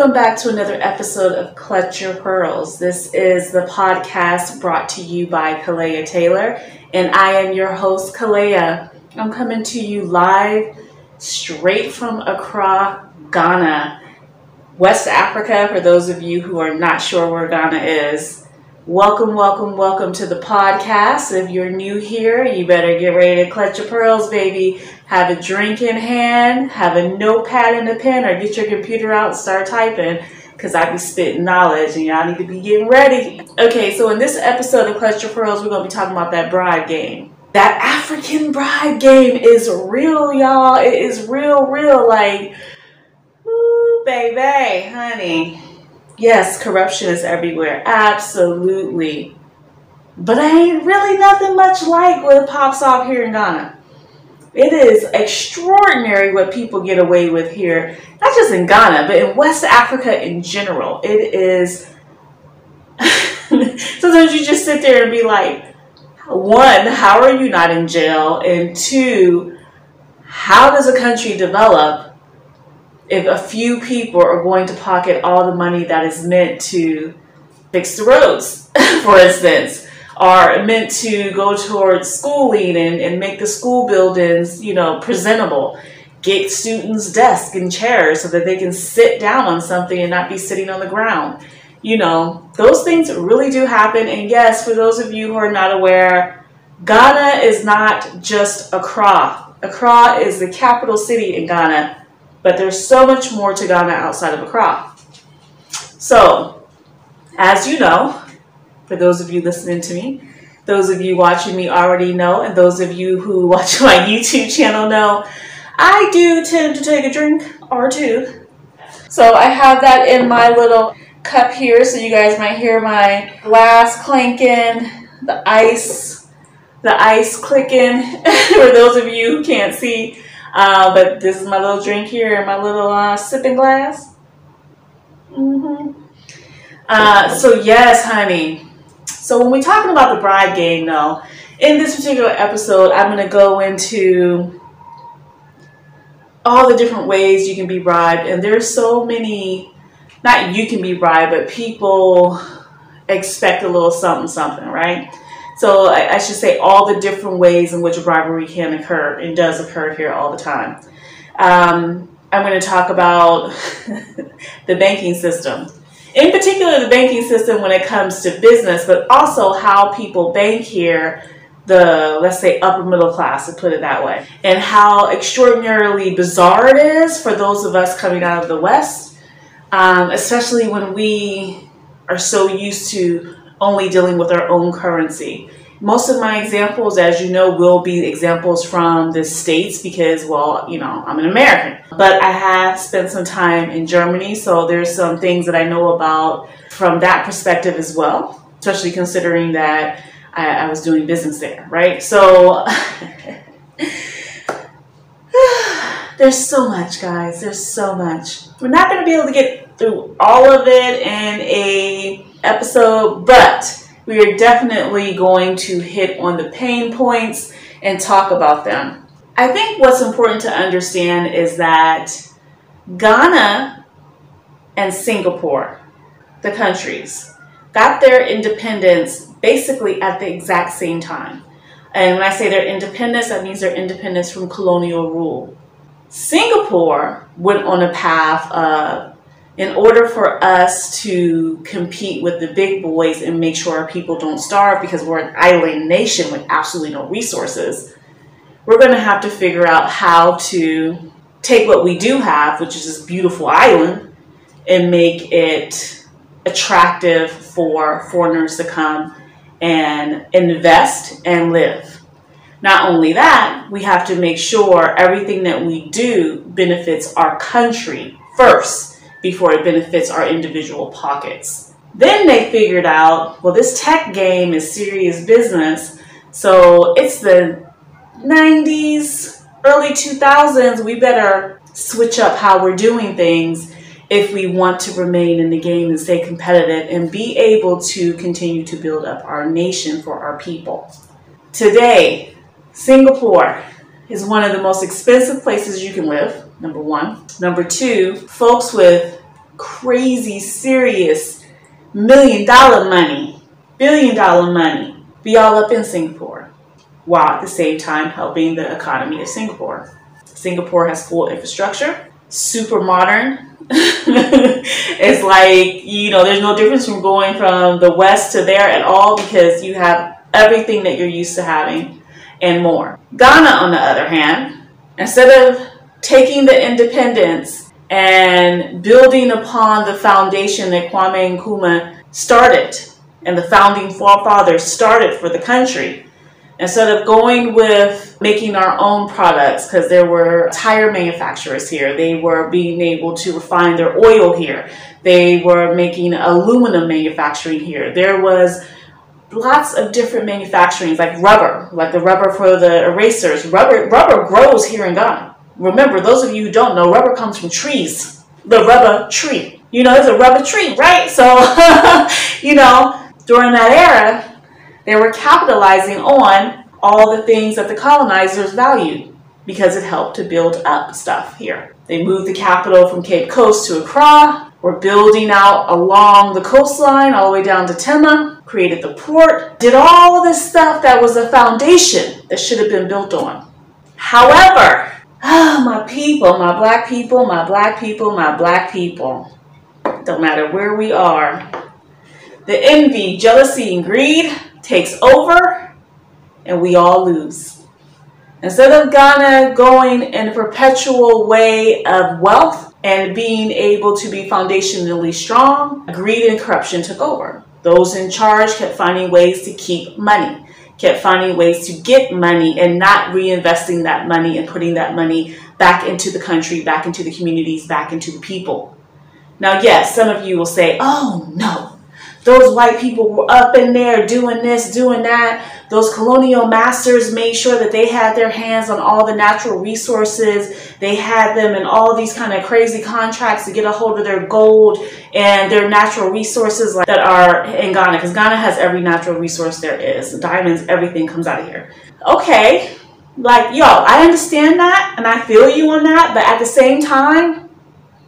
Welcome back to another episode of Clutch Your Pearls. This is the podcast brought to you by Kalea Taylor, and I am your host, Kalea. I'm coming to you live straight from Accra, Ghana, West Africa, for those of you who are not sure where Ghana is. Welcome, welcome, welcome to the podcast. If you're new here, you better get ready to clutch your pearls, baby. Have a drink in hand, have a notepad and a pen, or get your computer out and start typing because I be spitting knowledge and y'all need to be getting ready. Okay, so in this episode of Your Pearls, we're going to be talking about that bribe game. That African bribe game is real, y'all. It is real, real. Like, ooh, baby, honey Yes, corruption is everywhere. Absolutely. But I ain't really nothing much like what pops off here in Ghana. It is extraordinary what people get away with here, not just in Ghana, but in West Africa in general. It is. Sometimes you just sit there and be like, one, how are you not in jail? And two, how does a country develop if a few people are going to pocket all the money that is meant to fix the roads, for instance, are meant to go towards schooling and, and make the school buildings, you know, presentable, get students desks and chairs so that they can sit down on something and not be sitting on the ground. You know, those things really do happen. And yes, for those of you who are not aware, Ghana is not just Accra. Accra is the capital city in Ghana but there's so much more to Ghana outside of Accra. So, as you know, for those of you listening to me, those of you watching me already know, and those of you who watch my YouTube channel know, I do tend to take a drink or two. So I have that in my little cup here, so you guys might hear my glass clanking, the ice, the ice clicking, for those of you who can't see. Uh, but this is my little drink here, my little uh, sipping glass. Mm-hmm. Uh, so yes, honey. So when we're talking about the bribe game, though, in this particular episode, I'm going to go into all the different ways you can be bribed, and there's so many. Not you can be bribed, but people expect a little something, something, right? So I, I, should say all the different ways in which bribery can occur and does occur here all the time. Um, I'm going to talk about the banking system. In particular, the banking system when it comes to business, but also how people bank here, the, let's say, upper middle class, to put it that way, and how extraordinarily bizarre it is for those of us coming out of the West, um, especially when we are so used to only dealing with our own currency. Most of my examples, as you know, will be examples from the States because, well, you know, I'm an American. But I have spent some time in Germany, so there's some things that I know about from that perspective as well, especially considering that I, I was doing business there, right? So there's so much, guys. There's so much. We're not going to be able to get through all of it in a episode, but we are definitely going to hit on the pain points and talk about them. I think what's important to understand is that Ghana and Singapore, the countries, got their independence basically at the exact same time. And when I say their independence, that means their independence from colonial rule. Singapore went on a path of in order for us to compete with the big boys and make sure our people don't starve because we're an island nation with absolutely no resources, we're going to have to figure out how to take what we do have, which is this beautiful island, and make it attractive for foreigners to come and invest and live. Not only that, we have to make sure everything that we do benefits our country first before it benefits our individual pockets. Then they figured out, well, this tech game is serious business. So it's the 90s, early 2000s. We better switch up how we're doing things if we want to remain in the game and stay competitive and be able to continue to build up our nation for our people. Today, Singapore is one of the most expensive places you can live number one. Number two, folks with crazy, serious million dollar money, billion dollar money be all up in Singapore, while at the same time helping the economy of Singapore. Singapore has full infrastructure, super modern. it's like, you know, there's no difference from going from the west to there at all because you have everything that you're used to having and more. Ghana, on the other hand, instead of taking the independence and building upon the foundation that Kwame Nkrumah started and the founding forefathers started for the country, instead of going with making our own products, because there were tire manufacturers here, they were being able to refine their oil here, they were making aluminum manufacturing here. There was lots of different manufacturings, like rubber, like the rubber for the erasers. Rubber, rubber grows here in Ghana. Remember, those of you who don't know, rubber comes from trees. The rubber tree. You know, it's a rubber tree, right? So, you know, during that era, they were capitalizing on all the things that the colonizers valued because it helped to build up stuff here. They moved the capital from Cape Coast to Accra. We're building out along the coastline all the way down to Tema, created the port, did all this stuff that was a foundation that should have been built on. However, ah, my people, my black people, my black people, my black people, don't matter where we are, the envy, jealousy, and greed takes over and we all lose. Instead of Ghana going in a perpetual way of wealth and being able to be foundationally strong, greed and corruption took over. Those in charge kept finding ways to keep money, kept finding ways to get money and not reinvesting that money and putting that money back into the country, back into the communities, back into the people. Now, yes, some of you will say, oh no, those white people were up in there doing this, doing that. Those colonial masters made sure that they had their hands on all the natural resources. They had them in all these kind of crazy contracts to get a hold of their gold and their natural resources that are in Ghana. Because Ghana has every natural resource there is. Diamonds, everything comes out of here. Okay, like, yo, I understand that and I feel you on that. But at the same time,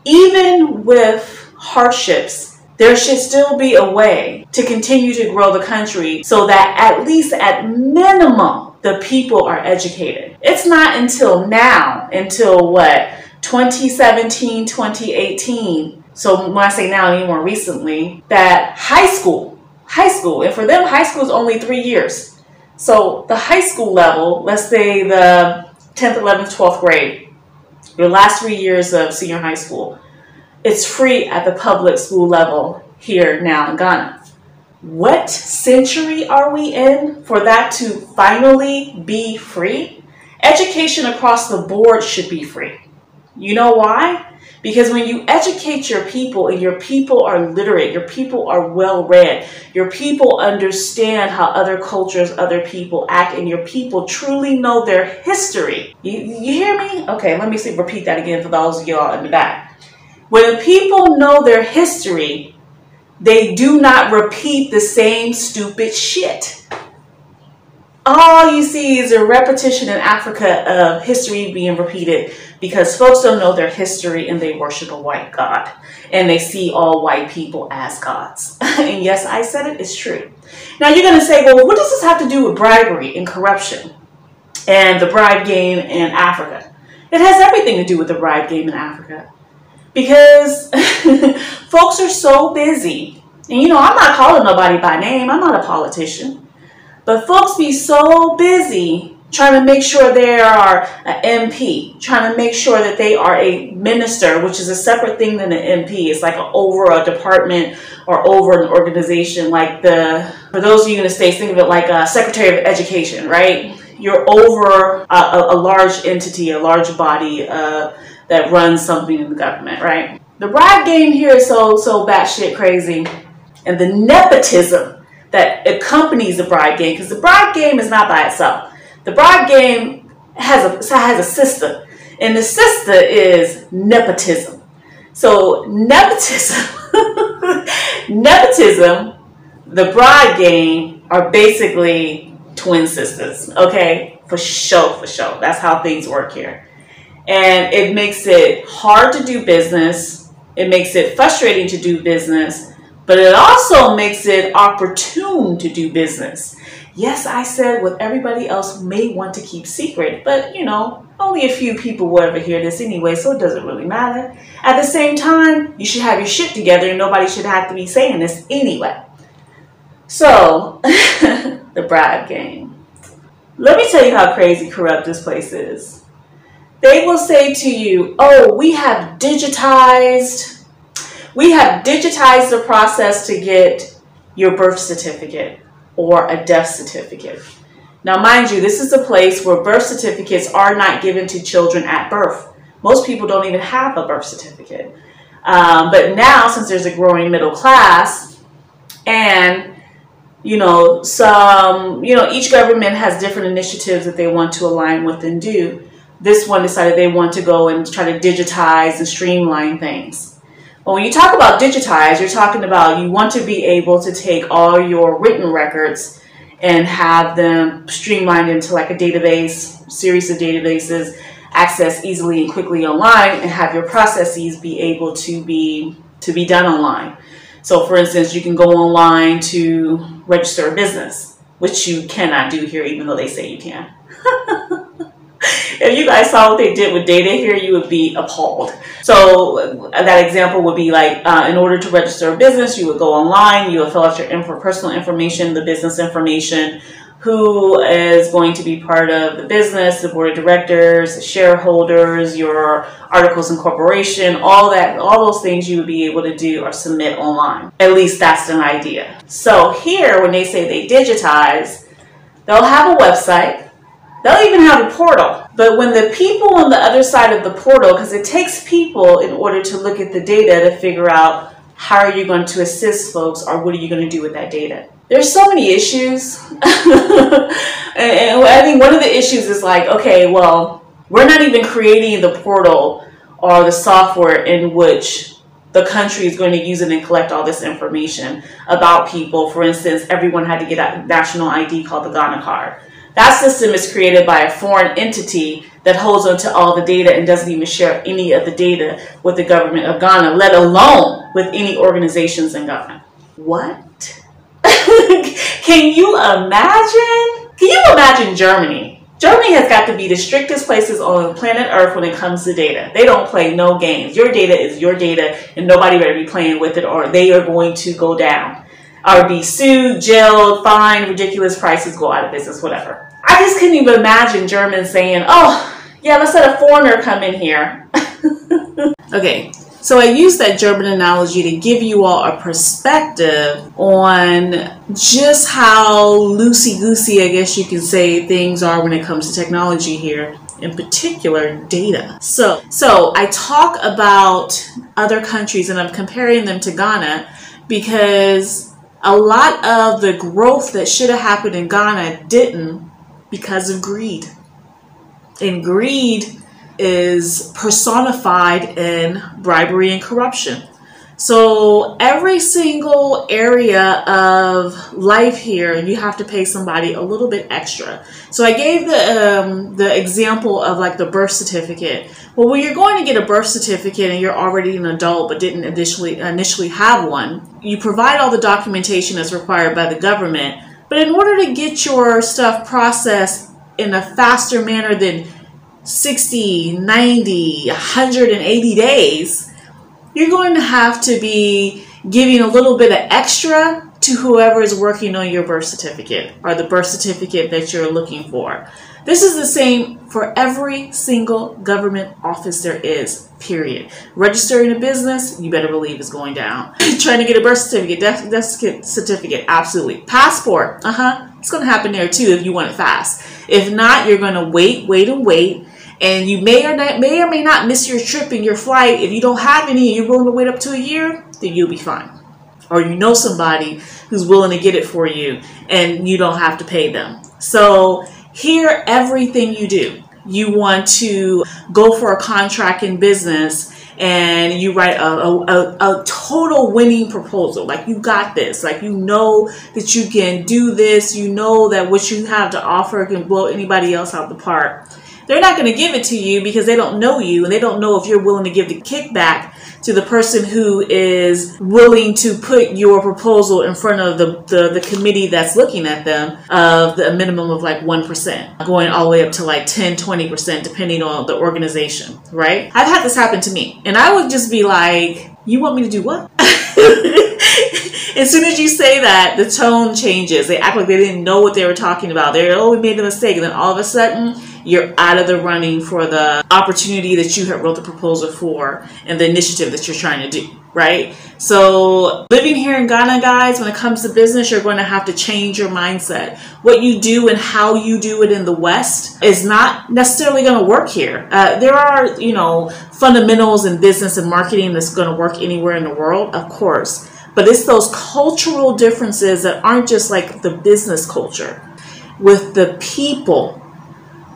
even with hardships, there should still be a way to continue to grow the country so that at least at minimum the people are educated. It's not until now, until what, 2017, 2018. So when I say now, even more recently, that high school, high school, and for them, high school is only three years. So the high school level, let's say the 10th, 11th, 12th grade, your last three years of senior high school, it's free at the public school level here now in Ghana. What century are we in for that to finally be free? Education across the board should be free. You know why? Because when you educate your people and your people are literate, your people are well read, your people understand how other cultures, other people act, and your people truly know their history. You, you hear me? Okay, let me see, repeat that again for those of y'all in the back. When people know their history, they do not repeat the same stupid shit. All you see is a repetition in Africa of history being repeated because folks don't know their history and they worship a white God and they see all white people as gods. and yes, I said it, it's true. Now you're going to say, well, what does this have to do with bribery and corruption and the bribe game in Africa? It has everything to do with the bribe game in Africa because folks are so busy. And you know, I'm not calling nobody by name, I'm not a politician. But folks be so busy trying to make sure they are an MP, trying to make sure that they are a minister, which is a separate thing than an MP. It's like over a department or over an organization. Like the, for those of you in the States, think of it like a Secretary of Education, right? You're over a, a, large entity, a large body, uh, that runs something in the government, right? The bribe game here is so so batshit crazy, and the nepotism that accompanies the bribe game, because the bribe game is not by itself. The bribe game has a has a sister, and the sister is nepotism. So nepotism, nepotism, the bribe game are basically twin sisters. Okay, for sure, for sure. That's how things work here and it makes it hard to do business. it makes it frustrating to do business, but it also makes it opportune to do business. Yes, I said what everybody else may want to keep secret, but you know, only a few people will ever hear this anyway, so it doesn't really matter. At the same time, you should have your shit together and nobody should have to be saying this anyway. So, the bribe game. Let me tell you how crazy corrupt this place is. They will say to you, oh, we have digitized, we have digitized the process to get your birth certificate or a death certificate. Now, mind you, this is a place where birth certificates are not given to children at birth. Most people don't even have a birth certificate. Um, but now, since there's a growing middle class, and you know, some, you know, each government has different initiatives that they want to align with and do. This one decided they want to go and try to digitize and streamline things. But when you talk about digitize, you're talking about you want to be able to take all your written records and have them streamlined into like a database, series of databases, access easily and quickly online, and have your processes be able to be to be done online. So, for instance, you can go online to register a business, which you cannot do here, even though they say you can. if you guys saw what they did with data here, you would be appalled. So that example would be like, uh, in order to register a business, you would go online, you would fill out your personal information, the business information, who is going to be part of the business, the board of directors, the shareholders, your articles incorporation, all that, all those things you would be able to do or submit online. At least that's an idea. So here, when they say they digitize, they'll have a website, They'll even have a portal. But when the people on the other side of the portal, because it takes people in order to look at the data to figure out how are you going to assist folks or what are you going to do with that data. There's so many issues. and, and I think one of the issues is like, okay, well, we're not even creating the portal or the software in which the country is going to use it and collect all this information about people. For instance, everyone had to get a national ID called the Ghana card. That system is created by a foreign entity that holds onto all the data and doesn't even share any of the data with the government of Ghana, let alone with any organizations in Ghana. What? Can you imagine? Can you imagine Germany? Germany has got to be the strictest places on planet Earth when it comes to data. They don't play no games. Your data is your data, and nobody better be playing with it, or they are going to go down or be sued, jailed, fined, ridiculous prices, go out of business, whatever. I just couldn't even imagine Germans saying, oh, yeah, let's let a foreigner come in here. okay, so I use that German analogy to give you all a perspective on just how loosey-goosey, I guess you can say, things are when it comes to technology here in particular data. So, so I talk about other countries and I'm comparing them to Ghana because a lot of the growth that should have happened in Ghana didn't because of greed. And greed is personified in bribery and corruption. So every single area of life here, you have to pay somebody a little bit extra. So I gave the um, the example of like the birth certificate. Well, when you're going to get a birth certificate and you're already an adult but didn't initially initially have one, you provide all the documentation as required by the government. But in order to get your stuff processed in a faster manner than 60, 90, 180 days, you're going to have to be giving a little bit of extra to whoever is working on your birth certificate or the birth certificate that you're looking for. This is the same for every single government office there is, period. Registering a business, you better believe is going down. Trying to get a birth certificate, death, death certificate, absolutely. Passport, uh-huh. It's going to happen there too if you want it fast. If not, you're going to wait, wait, and wait and you may or not, may or may not miss your trip and your flight. If you don't have any and you're willing to wait up to a year, then you'll be fine. Or you know somebody who's willing to get it for you and you don't have to pay them. So here, everything you do, you want to go for a contract in business and you write a, a, a, total winning proposal. Like you got this. Like you know that you can do this. You know that what you have to offer can blow anybody else out the park. They're not going to give it to you because they don't know you and they don't know if you're willing to give the kickback to the person who is willing to put your proposal in front of the, the, the committee that's looking at them of the minimum of like 1%, going all the way up to like 10, 20%, depending on the organization, right? I've had this happen to me. And I would just be like, you want me to do what? as soon as you say that, the tone changes. They act like they didn't know what they were talking about. They're, oh, we made a mistake. And then all of a sudden, you're out of the running for the opportunity that you have wrote the proposal for and the initiative that you're trying to do, right? So living here in Ghana, guys, when it comes to business, you're going to have to change your mindset. What you do and how you do it in the West is not necessarily going to work here. Uh, there are, you know, fundamentals in business and marketing that's going to work anywhere in the world, of course. But it's those cultural differences that aren't just like the business culture with the people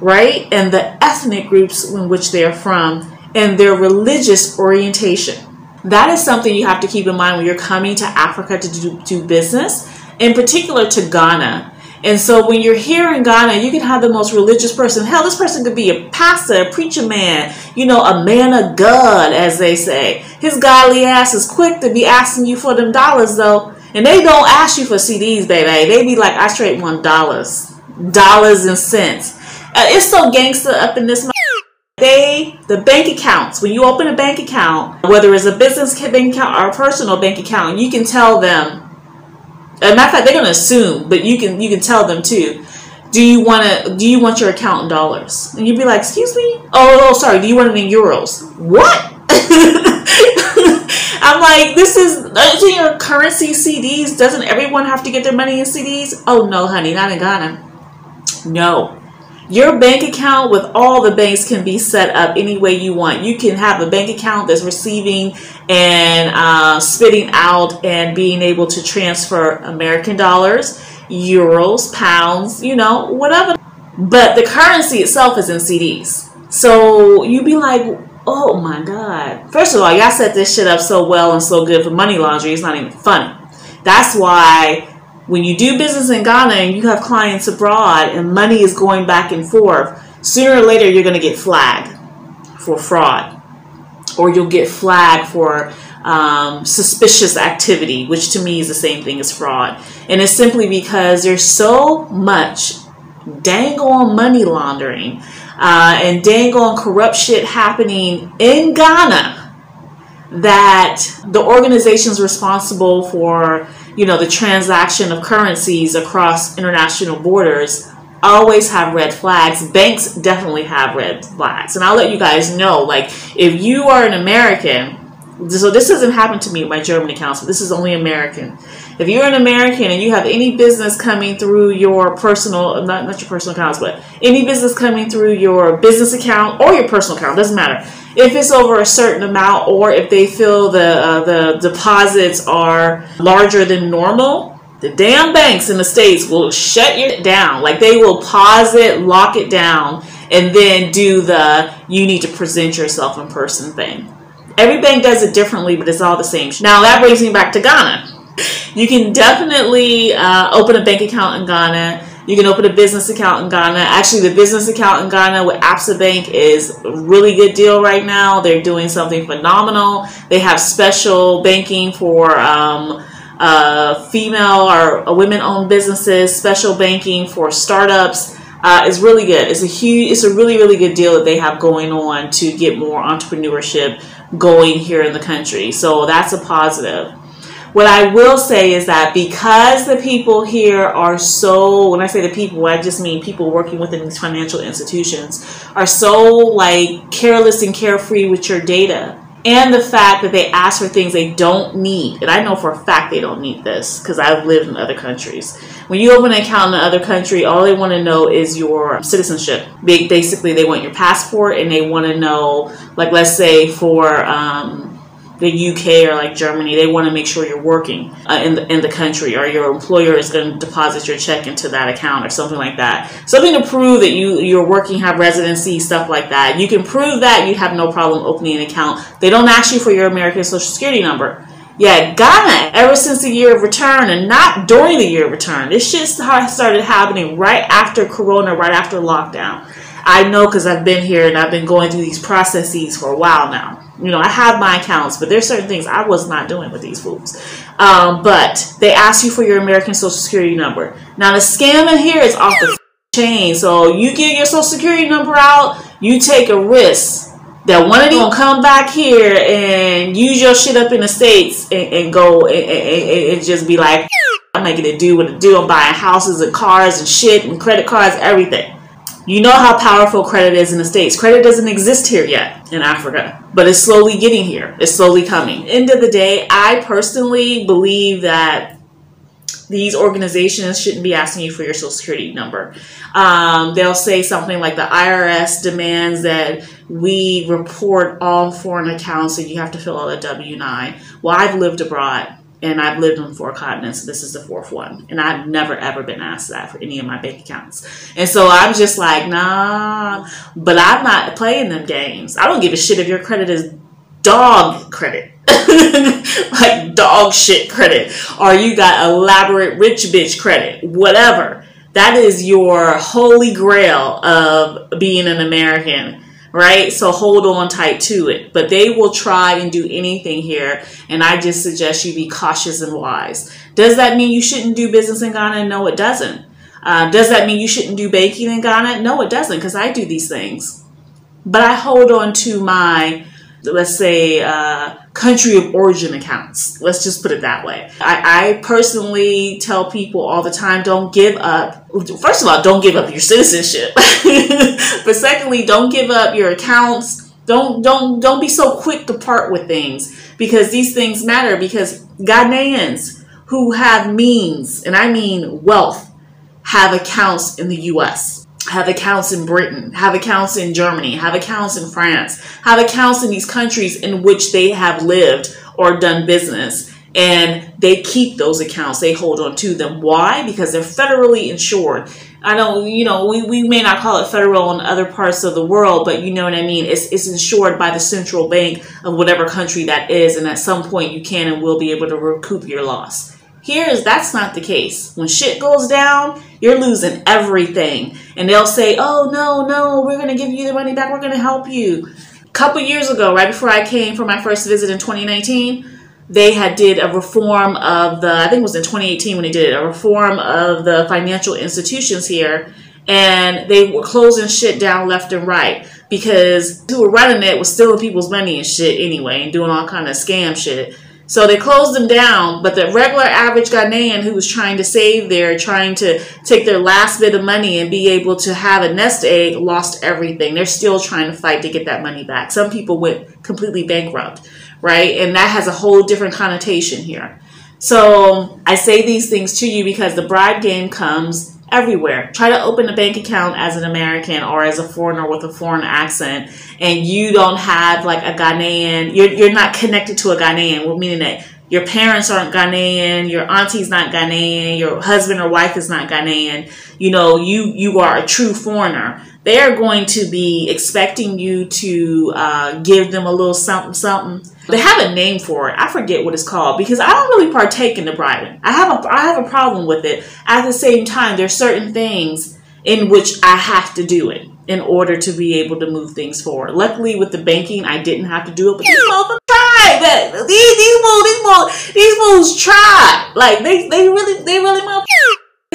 right? And the ethnic groups in which they are from and their religious orientation. That is something you have to keep in mind when you're coming to Africa to do, do business, in particular to Ghana. And so when you're here in Ghana, you can have the most religious person. Hell, this person could be a pastor, a preacher man, you know, a man of God, as they say. His godly ass is quick to be asking you for them dollars, though. And they don't ask you for cedis, baby. They be like, I straight want dollars. Dollars and cents. Uh, it's so gangster up in this. They, the bank accounts, when you open a bank account, whether it's a business bank account or a personal bank account, you can tell them. As a matter of fact, they're gonna assume, but you can you can tell them too. Do you want to? Do you want your account in dollars? And you'd be like, "Excuse me? Oh, oh sorry. Do you want it in euros? What?" I'm like, this is in your currency cedis. Doesn't everyone have to get their money in cedis? Oh no, honey, not in Ghana. No, your bank account with all the banks can be set up any way you want. You can have a bank account that's receiving and uh, spitting out and being able to transfer American dollars, euros, pounds, you know, whatever. But the currency itself is in cedis. So you'd be like, oh my God. First of all, y'all set this shit up so well and so good for money laundering, it's not even funny. That's why when you do business in Ghana and you have clients abroad and money is going back and forth, sooner or later you're going to get flagged for fraud or you'll get flagged for um, suspicious activity, which to me is the same thing as fraud. And it's simply because there's so much dang on money laundering uh, and dang on corrupt shit happening in Ghana that the organizations responsible for you know, the transaction of currencies across international borders always have red flags. Banks definitely have red flags. And I'll let you guys know, like, if you are an American, so this doesn't happen to me my German accounts, but this is only American. If you're an American and you have any business coming through your personal, not, not your personal accounts, but any business coming through your business account or your personal account, doesn't matter. If it's over a certain amount or if they feel the, uh, the deposits are larger than normal, the damn banks in the States will shut you down. Like they will pause it, lock it down, and then do the you need to present yourself in person thing. Every bank does it differently, but it's all the same. Now that brings me back to Ghana. You can definitely uh, open a bank account in Ghana. You can open a business account in Ghana. Actually, the business account in Ghana with Absa Bank is a really good deal right now. They're doing something phenomenal. They have special banking for um, uh, female or women-owned businesses, special banking for startups. Uh, it's really good. It's a huge, it's a really, really good deal that they have going on to get more entrepreneurship going here in the country. So that's a positive. What I will say is that because the people here are so, when I say the people, I just mean people working within these financial institutions, are so like careless and carefree with your data. And the fact that they ask for things they don't need. And I know for a fact they don't need this because I've lived in other countries. When you open an account in another country, all they want to know is your citizenship. They, basically, they want your passport and they want to know, like, let's say for um, the UK or like Germany, they want to make sure you're working uh, in the in the country, or your employer is going to deposit your check into that account or something like that. Something to prove that you you're working, have residency, stuff like that. You can prove that you have no problem opening an account. They don't ask you for your American Social Security number. Yeah, Ghana, ever since the year of return and not during the year of return. This shit started happening right after Corona, right after lockdown. I know because I've been here and I've been going through these processes for a while now. You know, I have my accounts, but there's certain things I was not doing with these fools. Um, but they ask you for your American Social Security number. Now the scam in here is off the chain. So you get your Social Security number out, you take a risk that one of them will come back here and use your shit up in the states and, and go and, and, and, just be like, I'm making it do what it do. I'm buying houses and cars and shit and credit cards, everything. You know how powerful credit is in the States. Credit doesn't exist here yet in Africa, but it's slowly getting here. It's slowly coming. End of the day, I personally believe that these organizations shouldn't be asking you for your social security number. Um, they'll say something like the IRS demands that we report all foreign accounts and you have to fill out a W 9. Well, I've lived abroad and I've lived on four continents. This is the fourth one, and I've never ever been asked that for any of my bank accounts. And so I'm just like, nah. But I'm not playing them games. I don't give a shit if your credit is dog credit. like dog shit credit, or you got elaborate rich bitch credit, whatever. That is your holy grail of being an American right? So hold on tight to it. But they will try and do anything here. And I just suggest you be cautious and wise. Does that mean you shouldn't do business in Ghana? No, it doesn't. Uh, does that mean you shouldn't do banking in Ghana? No, it doesn't, because I do these things. But I hold on to my let's say, uh, country of origin accounts. Let's just put it that way. I, I, personally tell people all the time don't give up. First of all, don't give up your citizenship. but secondly, don't give up your accounts. Don't don't don't be so quick to part with things because these things matter because Ghanaians who have means, and I mean wealth, have accounts in the US have accounts in Britain, have accounts in Germany, have accounts in France, have accounts in these countries in which they have lived or done business. And they keep those accounts, they hold on to them. Why? Because they're federally insured. I know, you know, we, we may not call it federal in other parts of the world, but you know what I mean? It's, it's insured by the central bank of whatever country that is. And at some point, you can and will be able to recoup your loss. Here is that's not the case. When shit goes down, you're losing everything. And they'll say, "Oh no, no, we're going to give you the money back. We're going to help you." A couple years ago, right before I came for my first visit in 2019, they had did a reform of the I think it was in 2018 when they did it, a reform of the financial institutions here and they were closing shit down left and right because who were running it was stealing people's money and shit anyway and doing all kind of scam shit. So they closed them down, but the regular average Ghanaian who was trying to save there, trying to take their last bit of money and be able to have a nest egg, lost everything. They're still trying to fight to get that money back. Some people went completely bankrupt, right? And that has a whole different connotation here. So I say these things to you because the bribe game comes everywhere. Try to open a bank account as an American or as a foreigner with a foreign accent, and you don't have like a Ghanaian. You're you're not connected to a Ghanaian, meaning that your parents aren't Ghanaian, your auntie's not Ghanaian, your husband or wife is not Ghanaian. You know, you you are a true foreigner. They are going to be expecting you to uh, give them a little something something they have a name for it. I forget what it's called because I don't really partake in the bribing. I have a I have a problem with it. At the same time, there's certain things in which I have to do it in order to be able to move things forward. Luckily, with the banking, I didn't have to do it, but these motherfuckers. That these these moves these moves these tried. Like they they really they really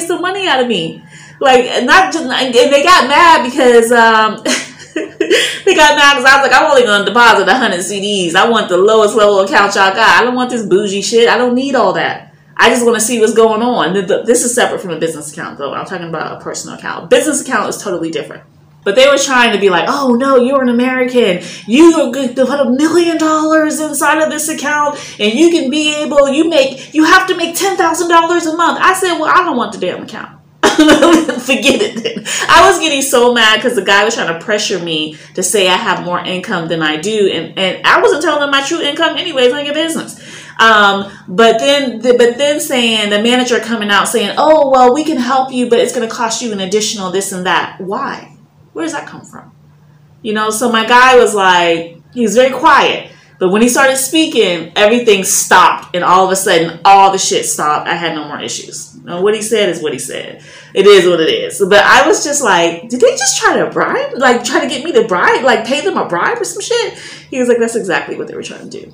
some money out of me. Like not just and they got mad because um. they got mad because I was like, I'm only gonna deposit 100 cedis. I want the lowest level account y'all got. I don't want this bougie shit. I don't need all that. I just want to see what's going on. This is separate from a business account, though. I'm talking about a personal account. Business account is totally different. But they were trying to be like, oh no, you're an American. You put a million dollars inside of this account and you can be able, you make, you have to make $10,000 a month. I said, well, I don't want the damn account. Forget it. I was getting so mad because the guy was trying to pressure me to say I have more income than I do. And, and I wasn't telling him my true income anyways, like a business. Um, but then, the, but then saying the manager coming out saying, "Oh, well, we can help you, but it's going to cost you an additional this and that." Why? Where does that come from? You know. So my guy was like, he was very quiet, But when he started speaking, everything stopped, and all of a sudden, all the shit stopped. I had no more issues. What he said is what he said. It is what it is. But I was just like, did they just try to bribe? Like, try to get me to bribe? Like, pay them a bribe or some shit? He was like, that's exactly what they were trying to do.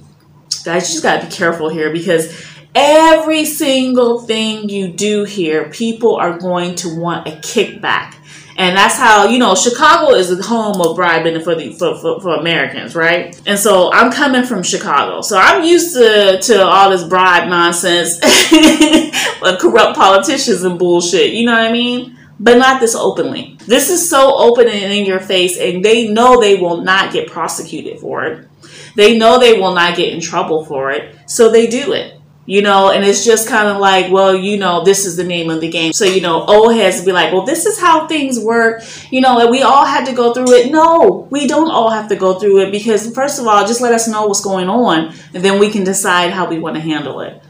Guys, you just gotta be careful here because every single thing you do here, people are going to want a kickback. And that's how, you know, Chicago is the home of bribing for the for, for, for, Americans, right? And so I'm coming from Chicago. So I'm used to, to all this bribe nonsense, corrupt politicians and bullshit. You know what I mean? But not this openly. This is so open and in your face, and they know they will not get prosecuted for it. They know they will not get in trouble for it. So they do it you know, and it's just kind of like, well, you know, this is the name of the game. So, you know, old heads be like, well, this is how things work, you know, and we all had to go through it. No, we don't all have to go through it because, first of all, just let us know what's going on and then we can decide how we want to handle it.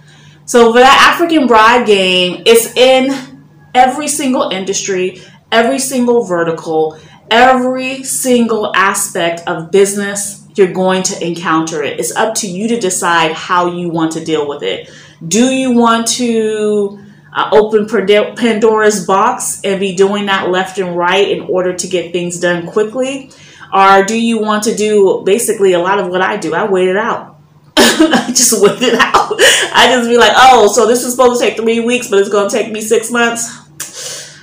So, for that African bribe game, it's in every single industry, every single vertical, every single aspect of business you're going to encounter it. It's up to you to decide how you want to deal with it. Do you want to uh, open Pandora's box and be doing that left and right in order to get things done quickly? Or do you want to do basically a lot of what I do? I wait it out. I just wait it out. I just be like, oh, so this is supposed to take three weeks, but it's going to take me six months.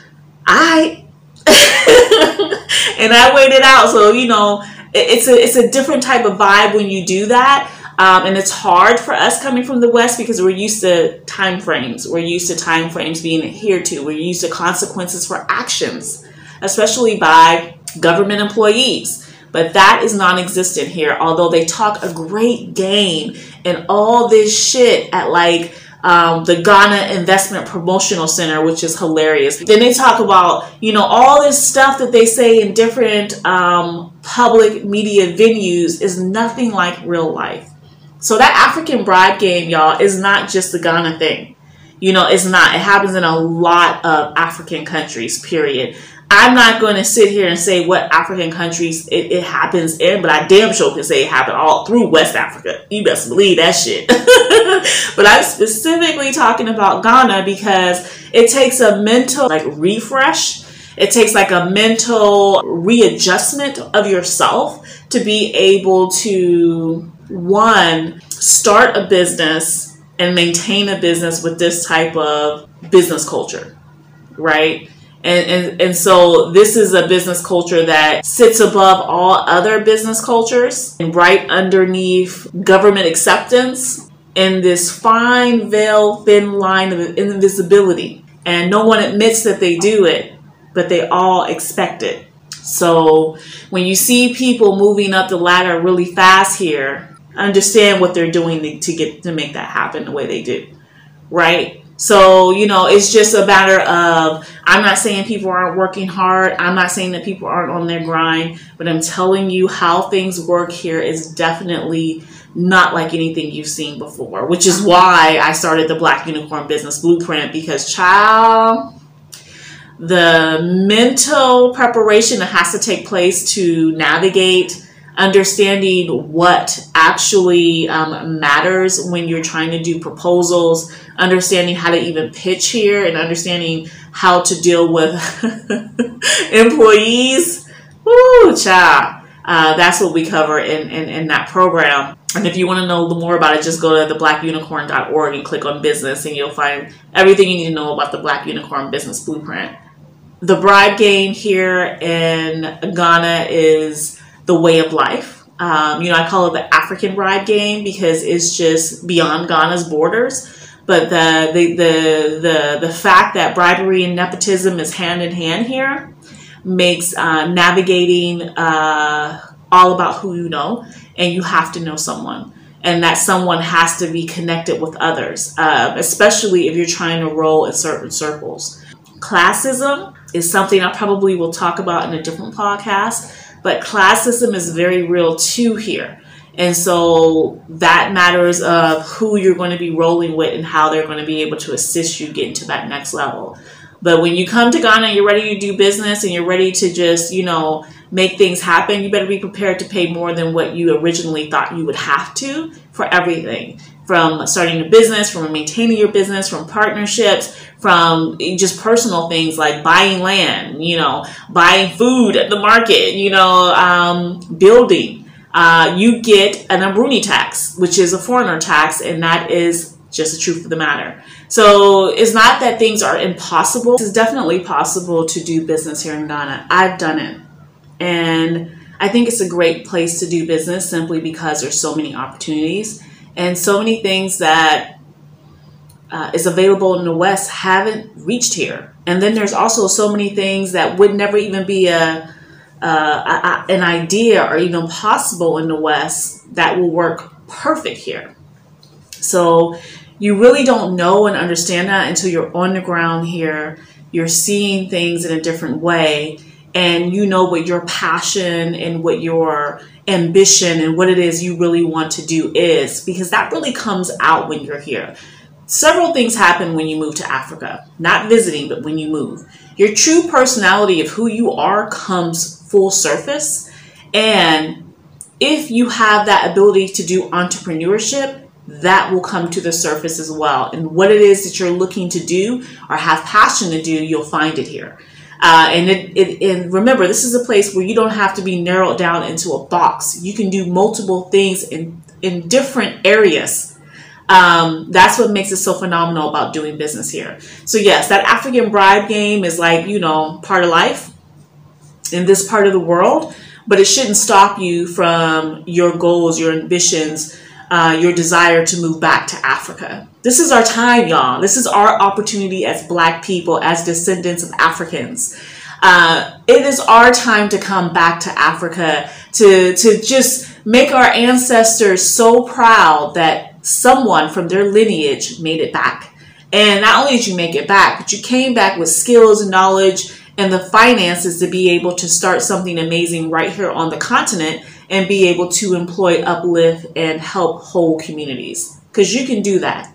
I. and I waited out. So, you know, it's a it's a different type of vibe when you do that. Um, and it's hard for us coming from the West because we're used to time frames. We're used to time frames being adhered to. We're used to consequences for actions, especially by government employees. But that is non existent here, although they talk a great game and all this shit at like um, the Ghana Investment Promotional Center, which is hilarious. Then they talk about, you know, all this stuff that they say in different um, public media venues is nothing like real life. So that African bribe game, y'all, is not just the Ghana thing. You know, it's not. It happens in a lot of African countries, period. I'm not going to sit here and say what African countries it, it, happens in, but I damn sure can say it happened all through West Africa. You best believe that shit. but I'm specifically talking about Ghana because it takes a mental like refresh. It takes like a mental readjustment of yourself to be able to one start a business and maintain a business with this type of business culture, right? And, and, and so this is a business culture that sits above all other business cultures and right underneath government acceptance in this fine veil, thin line of invisibility. And no one admits that they do it, but they all expect it. So when you see people moving up the ladder really fast here, understand what they're doing to get to make that happen the way they do, right? So, you know, it's just a matter of, I'm not saying people aren't working hard. I'm not saying that people aren't on their grind, but I'm telling you how things work here is definitely not like anything you've seen before, which is why I started the Black Unicorn Business Blueprint because, child, the mental preparation that has to take place to navigate understanding what actually um, matters when you're trying to do proposals, understanding how to even pitch here, and understanding how to deal with employees. Woo, cha! Uh, that's what we cover in, in, in that program. And if you want to know more about it, just go to theblackunicorn.org and click on business, and you'll find everything you need to know about the Black Unicorn Business Blueprint. The bribe game here in Ghana is the way of life. Um, you know, I call it the African bribe game because it's just beyond Ghana's borders. But the the the the, the fact that bribery and nepotism is hand in hand here makes uh, navigating uh, all about who you know, and you have to know someone, and that someone has to be connected with others, uh, especially if you're trying to roll in certain circles. Classism is something I probably will talk about in a different podcast but classism is very real too here. And so that matters of who you're going to be rolling with and how they're going to be able to assist you getting to that next level. But when you come to Ghana, you're ready to do business and you're ready to just, you know, make things happen, you better be prepared to pay more than what you originally thought you would have to for everything from starting a business, from maintaining your business, from partnerships, from just personal things like buying land, you know, buying food at the market, you know, um, building. Uh, you get an Obroni tax, which is a foreigner tax, and that is just the truth of the matter. So it's not that things are impossible. It's definitely possible to do business here in Ghana. I've done it. And I think it's a great place to do business simply because there's so many opportunities and so many things that uh, is available in the West haven't reached here. And then there's also so many things that would never even be a, uh, a, an idea or even possible in the West that will work perfect here. So you really don't know and understand that until you're on the ground here. You're seeing things in a different way, and you know what your passion and what your ambition and what it is you really want to do is, because that really comes out when you're here. Several things happen when you move to Africa, not visiting, but when you move. Your true personality of who you are comes full surface. And if you have that ability to do entrepreneurship, that will come to the surface as well. And what it is that you're looking to do or have passion to do, you'll find it here. Uh, and it, it, and remember, this is a place where you don't have to be narrowed down into a box. You can do multiple things in in different areas. Um, that's what makes it so phenomenal about doing business here. So yes, that African bribe game is like you know part of life in this part of the world, but it shouldn't stop you from your goals, your ambitions, uh, your desire to move back to Africa. This is our time, y'all. This is our opportunity as Black people, as descendants of Africans. Uh, it is our time to come back to Africa to to just make our ancestors so proud that someone from their lineage made it back. And not only did you make it back, but you came back with skills and knowledge and the finances to be able to start something amazing right here on the continent and be able to employ, uplift, and help whole communities. Because you can do that.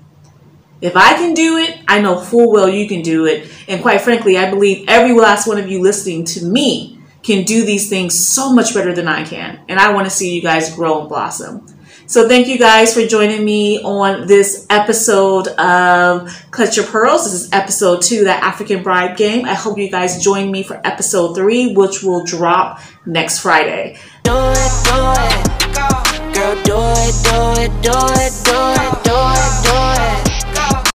If I can do it, I know full well you can do it. And quite frankly, I believe every last one of you listening to me can do these things so much better than I can. And I want to see you guys grow and blossom. So thank you guys for joining me on this episode of Clutch Your Pearls. This is episode two, that African Bribe Game. I hope you guys join me for episode three, which will drop next Friday. Do it, do it. Girl, do it, do it, do it, do it, do it.